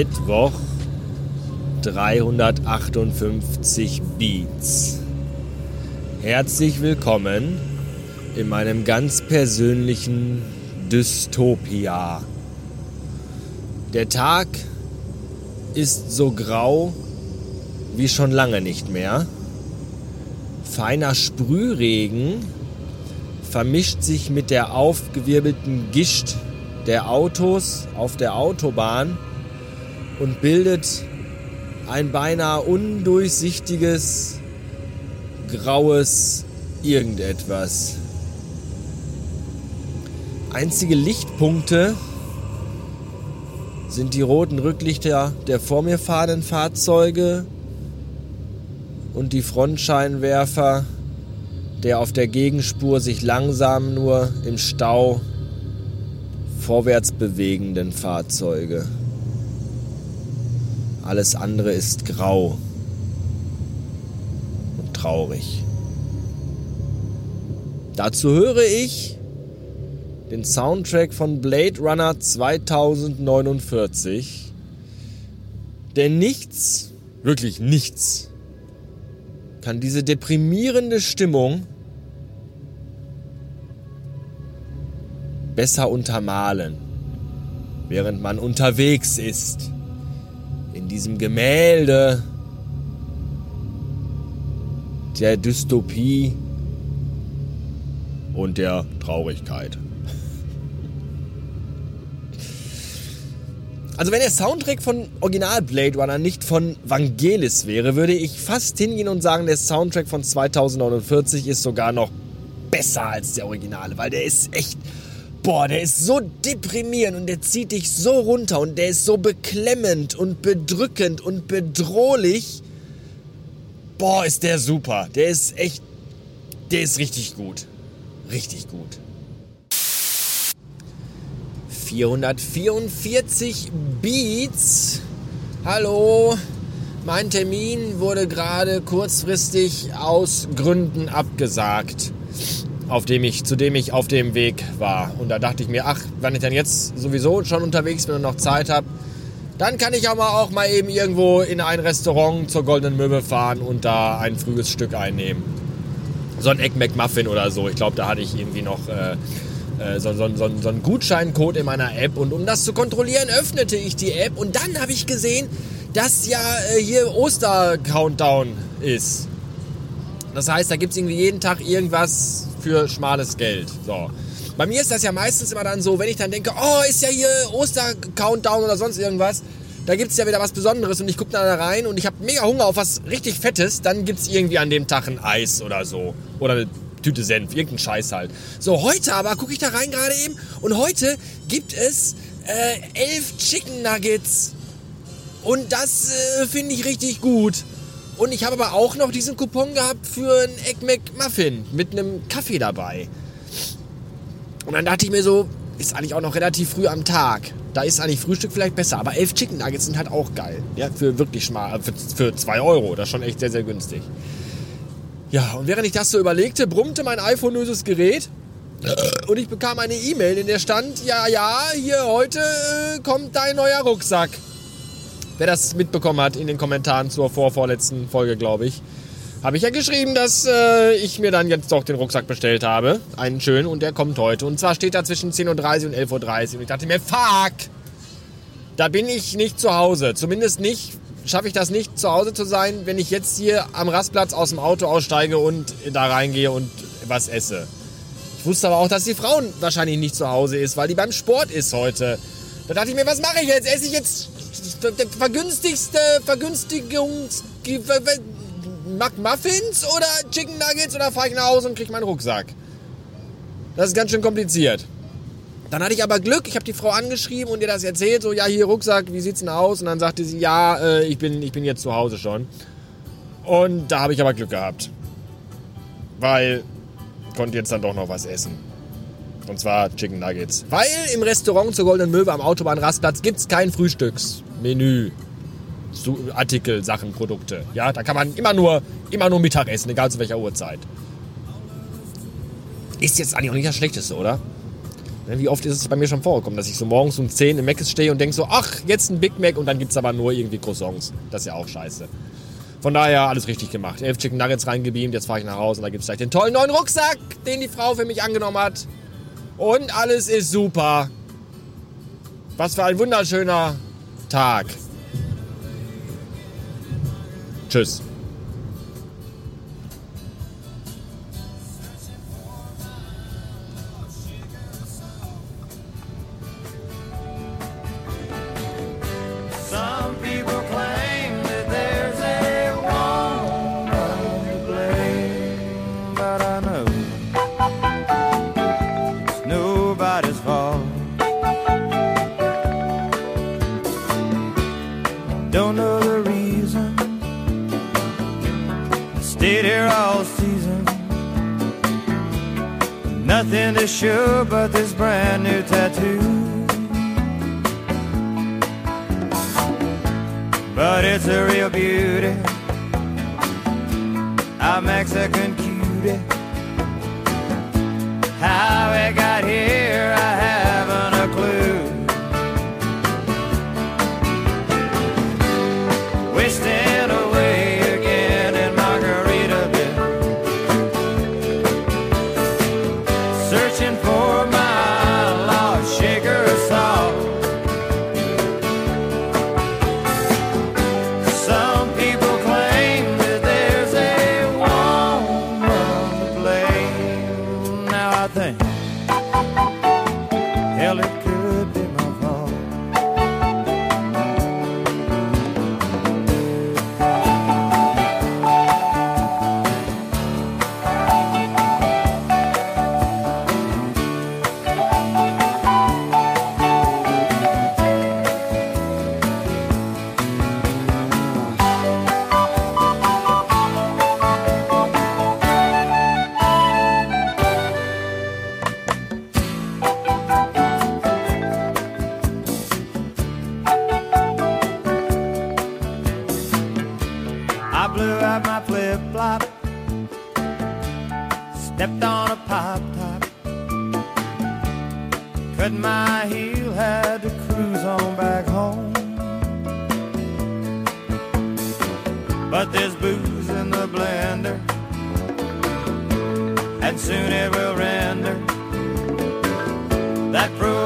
Mittwoch 358 Beats. Herzlich willkommen in meinem ganz persönlichen Dystopia. Der Tag ist so grau wie schon lange nicht mehr. Feiner Sprühregen vermischt sich mit der aufgewirbelten Gischt der Autos auf der Autobahn und bildet ein beinahe undurchsichtiges, graues irgendetwas. Einzige Lichtpunkte sind die roten Rücklichter der vor mir fahrenden Fahrzeuge und die Frontscheinwerfer der auf der Gegenspur sich langsam nur im Stau vorwärts bewegenden Fahrzeuge. Alles andere ist grau und traurig. Dazu höre ich den Soundtrack von Blade Runner 2049. Denn nichts, wirklich nichts, kann diese deprimierende Stimmung besser untermalen, während man unterwegs ist diesem Gemälde der Dystopie und der Traurigkeit. Also wenn der Soundtrack von Original Blade Runner nicht von Vangelis wäre, würde ich fast hingehen und sagen, der Soundtrack von 2049 ist sogar noch besser als der Originale, weil der ist echt, boah, der ist so deprimierend und der zieht dich so runter und der ist so beklemmend und bedrückend und bedrohlich. Boah, ist der super. Der ist echt, der ist richtig gut. Richtig gut. 444 Beats. Hallo. Mein Termin wurde gerade kurzfristig aus Gründen abgesagt, auf dem ich, zu dem ich auf dem Weg war. Und da dachte ich mir, ach, wenn ich dann jetzt sowieso schon unterwegs bin und noch Zeit habe, dann kann ich aber auch mal eben irgendwo in ein Restaurant zur Goldenen Möwe fahren und da ein frühes Stück einnehmen. So ein Egg McMuffin oder so. Ich glaube, da hatte ich irgendwie noch äh, äh, so, so, so, so einen Gutscheincode in meiner App und um das zu kontrollieren, öffnete ich die App und dann habe ich gesehen, dass ja äh, hier Oster-Countdown ist. Das heißt, da gibt es irgendwie jeden Tag irgendwas für schmales Geld. So. Bei mir ist das ja meistens immer dann so, wenn ich dann denke, oh, ist ja hier Oster-Countdown oder sonst irgendwas, da gibt es ja wieder was Besonderes und ich gucke da rein und ich habe mega Hunger auf was richtig Fettes, dann gibt es irgendwie an dem Tag ein Eis oder so. Oder eine Tüte Senf, irgendein Scheiß halt. So, heute aber gucke ich da rein gerade eben und heute gibt es äh, elf Chicken Nuggets. Und das äh, finde ich richtig gut. Und ich habe aber auch noch diesen Coupon gehabt für ein Egg McMuffin mit einem Kaffee dabei. Und dann dachte ich mir so, ist eigentlich auch noch relativ früh am Tag. Da ist eigentlich Frühstück vielleicht besser. Aber elf Chicken Nuggets sind halt auch geil. Ja, für wirklich schmal, für 2 Euro. Das ist schon echt sehr, sehr günstig. Ja, und während ich das so überlegte, brummte mein iPhone-löses Gerät und ich bekam eine E-Mail, in der stand, ja, ja, hier heute äh, kommt dein neuer Rucksack. Wer das mitbekommen hat in den Kommentaren zur vorvorletzten Folge, glaube ich, habe ich ja geschrieben, dass äh, ich mir dann jetzt doch den Rucksack bestellt habe. Einen schönen und der kommt heute. Und zwar steht da zwischen 10.30 Uhr und 11.30 Uhr. Und ich dachte mir, fuck! Da bin ich nicht zu Hause. Zumindest nicht schaffe ich das nicht, zu Hause zu sein, wenn ich jetzt hier am Rastplatz aus dem Auto aussteige und da reingehe und was esse. Ich wusste aber auch, dass die Frau wahrscheinlich nicht zu Hause ist, weil die beim Sport ist heute. Da dachte ich mir, was mache ich jetzt? Esse ich jetzt vergünstigste Vergünstigungs... McMuffins oder Chicken Nuggets oder fahre ich nach Hause und kriege meinen Rucksack? Das ist ganz schön kompliziert. Dann hatte ich aber Glück, ich habe die Frau angeschrieben und ihr das erzählt, so, ja, hier Rucksack, wie sieht's denn aus? Und dann sagte sie, ja, äh, ich, bin, ich bin jetzt zu Hause schon. Und da habe ich aber Glück gehabt. Weil konnte jetzt dann doch noch was essen. Und zwar Chicken Nuggets. Weil im Restaurant zur Goldenen Möwe am Autobahnrastplatz gibt es kein Frühstücksmenü. Artikel, Sachen, Produkte. Ja, da kann man immer nur, immer nur Mittag essen, egal zu welcher Uhrzeit. Ist jetzt eigentlich auch nicht das Schlechteste, oder? Ne, wie oft ist es bei mir schon vorgekommen, dass ich so morgens um 10 im Meckes stehe und denke so, ach, jetzt ein Big Mac und dann gibt es aber nur irgendwie Croissants. Das ist ja auch scheiße. Von daher alles richtig gemacht. Elf Chicken Nuggets reingebeamt, jetzt fahre ich nach Hause und da gibt es gleich den tollen neuen Rucksack, den die Frau für mich angenommen hat. Und alles ist super. Was für ein wunderschöner Tag. Tschüss. than this show, but this brand new tattoo. But it's a real beauty, a Mexican cutie. stepped on a pop top. Cut my heel, had to cruise on back home. But there's booze in the blender, and soon it will render that proof.